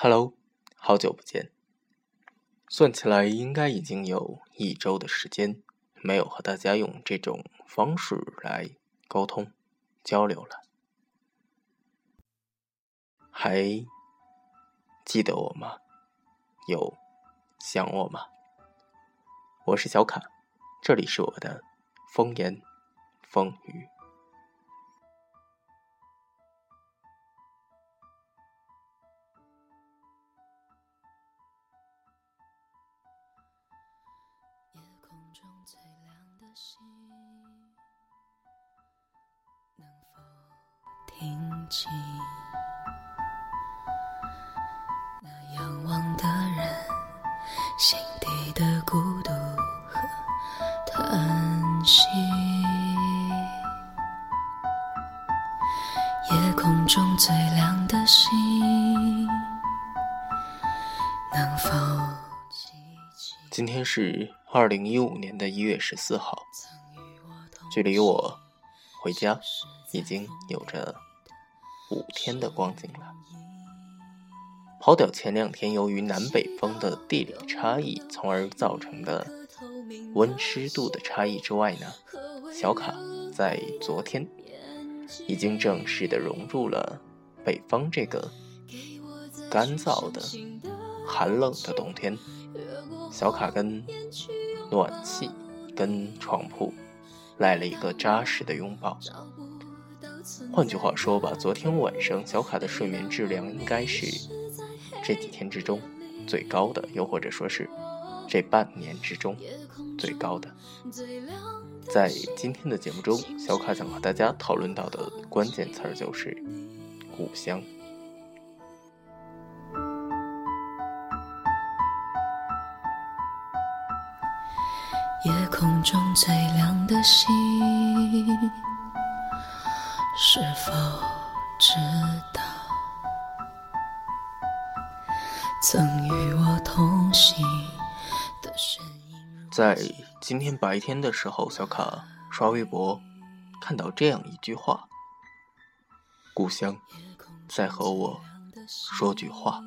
Hello，好久不见。算起来，应该已经有一周的时间没有和大家用这种方式来沟通交流了。还记得我吗？有想我吗？我是小卡，这里是我的风言风语。能否听清那仰望的人心底的孤独和叹息，夜空中最亮的星，能否记起？今天是二零一五年的一月十四号，距离我回家已经有着。五天的光景了，抛掉前两天由于南北风的地理差异，从而造成的温湿度的差异之外呢，小卡在昨天已经正式的融入了北方这个干燥的、寒冷的冬天。小卡跟暖气、跟床铺来了一个扎实的拥抱。换句话说吧，昨天晚上小卡的睡眠质量应该是这几天之中最高的，又或者说是这半年之中最高的。在今天的节目中，小卡想和大家讨论到的关键词儿就是故乡。夜空中最亮的星。是否知道，曾与我同行的身影？在今天白天的时候，小卡刷微博，看到这样一句话：“故乡在和我说句话。”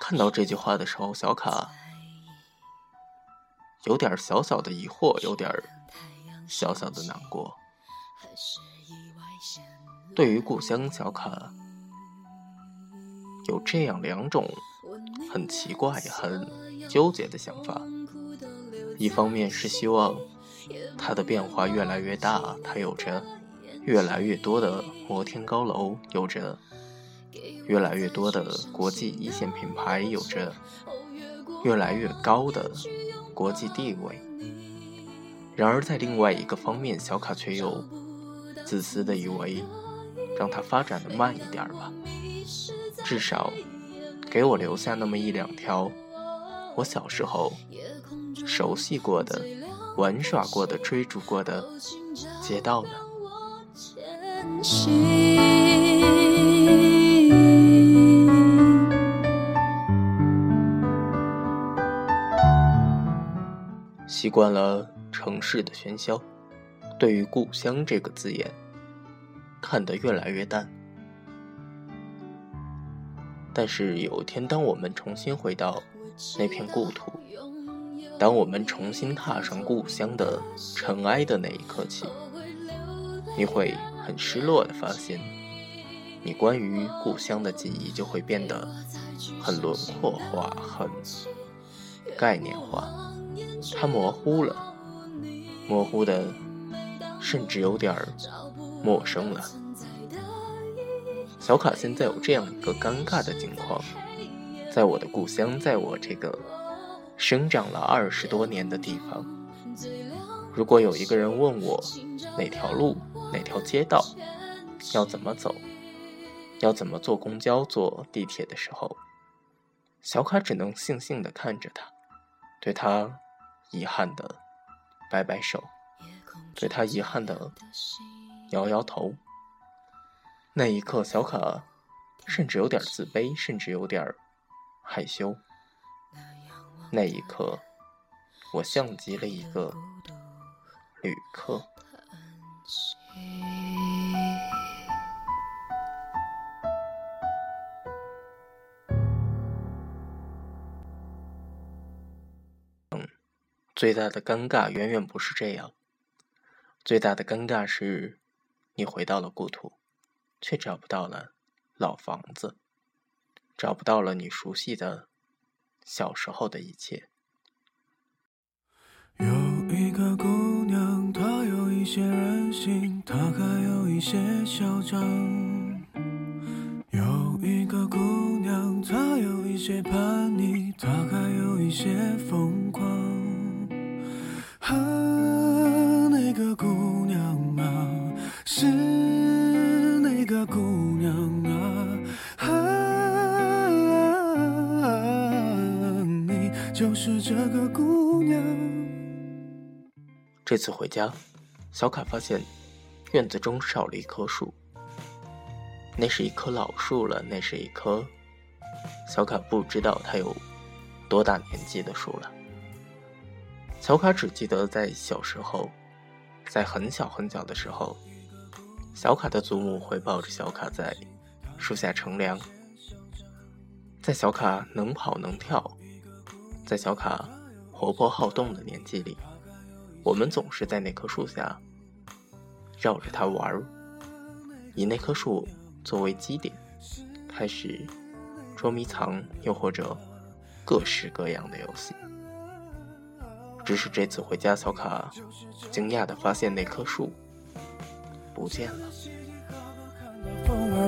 看到这句话的时候，小卡有点小小的疑惑，有点小小的难过。对于故乡，小卡有这样两种很奇怪、很纠结的想法。一方面是希望它的变化越来越大，它有着越来越多的摩天高楼，有着越来越多的国际一线品牌，有着越来越高的国际地位。然而，在另外一个方面，小卡却又自私的以为。让它发展的慢一点吧，至少给我留下那么一两条我小时候熟悉过的、玩耍过的、追逐过的街道呢。习惯了城市的喧嚣，对于故乡这个字眼。看得越来越淡，但是有一天，当我们重新回到那片故土，当我们重新踏上故乡的尘埃的那一刻起，你会很失落的发现，你关于故乡的记忆就会变得很轮廓化、很概念化，它模糊了，模糊的，甚至有点。陌生了，小卡现在有这样一个尴尬的境况，在我的故乡，在我这个生长了二十多年的地方，如果有一个人问我哪条路、哪条街道要怎么走，要怎么坐公交、坐地铁的时候，小卡只能悻悻地看着他，对他遗憾的摆摆手，对他遗憾的。摇摇头，那一刻，小卡甚至有点自卑，甚至有点害羞。那一刻，我像极了一个旅客。最大的尴尬远远不是这样，最大的尴尬是，你回到了故土，却找不到了老房子，找不到了你熟悉的小时候的一切。有一个姑娘，她有一些任性，她还有一些嚣张。有一个姑娘，她有一些叛逆，她还有一些疯狂。是这个姑娘。这次回家，小卡发现院子中少了一棵树，那是一棵老树了，那是一棵小卡不知道它有多大年纪的树了。小卡只记得在小时候，在很小很小的时候，小卡的祖母会抱着小卡在树下乘凉。在小卡能跑能跳，在小卡活泼好动的年纪里，我们总是在那棵树下绕着它玩，以那棵树作为基点，开始捉迷藏，又或者各式各样的游戏。只是这次回家，小卡惊讶地发现那棵树不见了。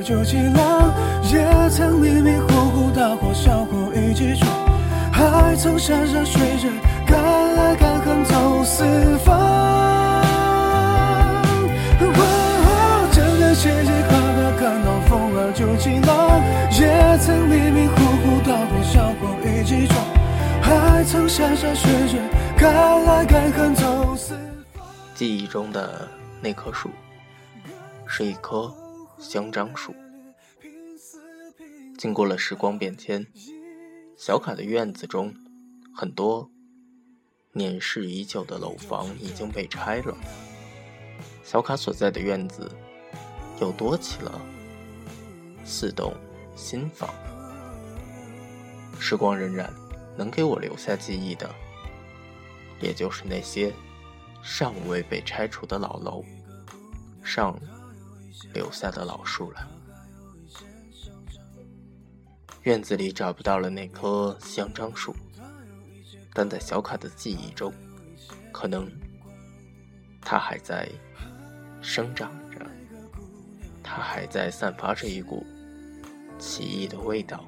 就起浪，也曾迷迷糊糊大伙小伙一起闯，还曾山山水水敢爱敢恨走四方。哦，整天嘻嘻哈哈看到风儿就起浪，也曾迷迷糊糊大伙小伙一起闯，还曾山山水水。敢爱敢恨走四方记忆中的那棵树，是一棵香樟树。经过了时光变迁，小卡的院子中，很多年事已久的楼房已经被拆了。小卡所在的院子，又多起了四栋新房。时光荏苒，能给我留下记忆的。也就是那些尚未被拆除的老楼，上留下的老树了。院子里找不到了那棵香樟树，但在小卡的记忆中，可能它还在生长着，它还在散发着一股奇异的味道，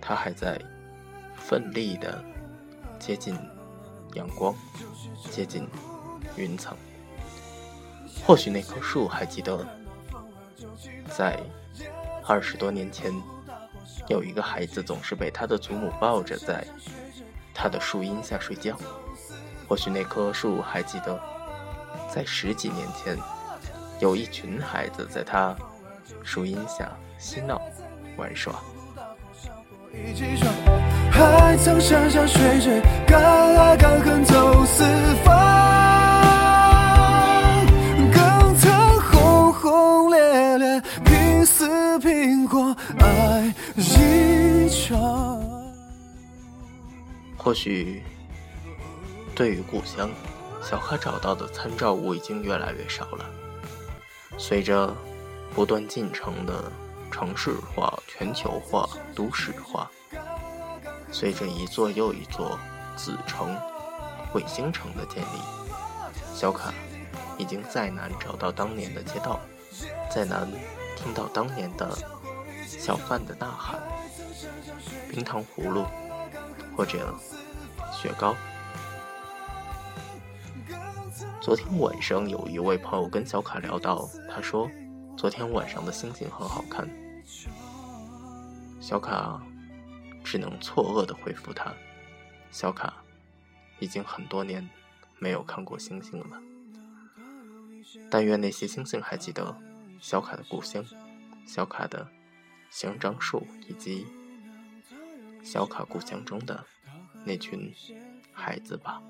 它还在奋力的接近。阳光接近云层，或许那棵树还记得，在二十多年前，有一个孩子总是被他的祖母抱着在他的树荫下睡觉。或许那棵树还记得，在十几年前，有一群孩子在他树荫下嬉闹玩耍。还曾山山水水，敢爱敢恨走四方，更曾轰轰烈烈，拼死拼活爱。一场或许，对于故乡，小卡找到的参照物已经越来越少了。随着不断进程的城市化、全球化、都市化。随着一座又一座子城、卫星城的建立，小卡已经再难找到当年的街道，再难听到当年的小贩的呐喊。冰糖葫芦，或者雪糕。昨天晚上有一位朋友跟小卡聊到，他说昨天晚上的星星很好看。小卡。只能错愕地回复他：“小卡，已经很多年没有看过星星了。但愿那些星星还记得小卡的故乡，小卡的香樟树，以及小卡故乡中的那群孩子吧。”